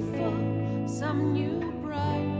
for some new bride.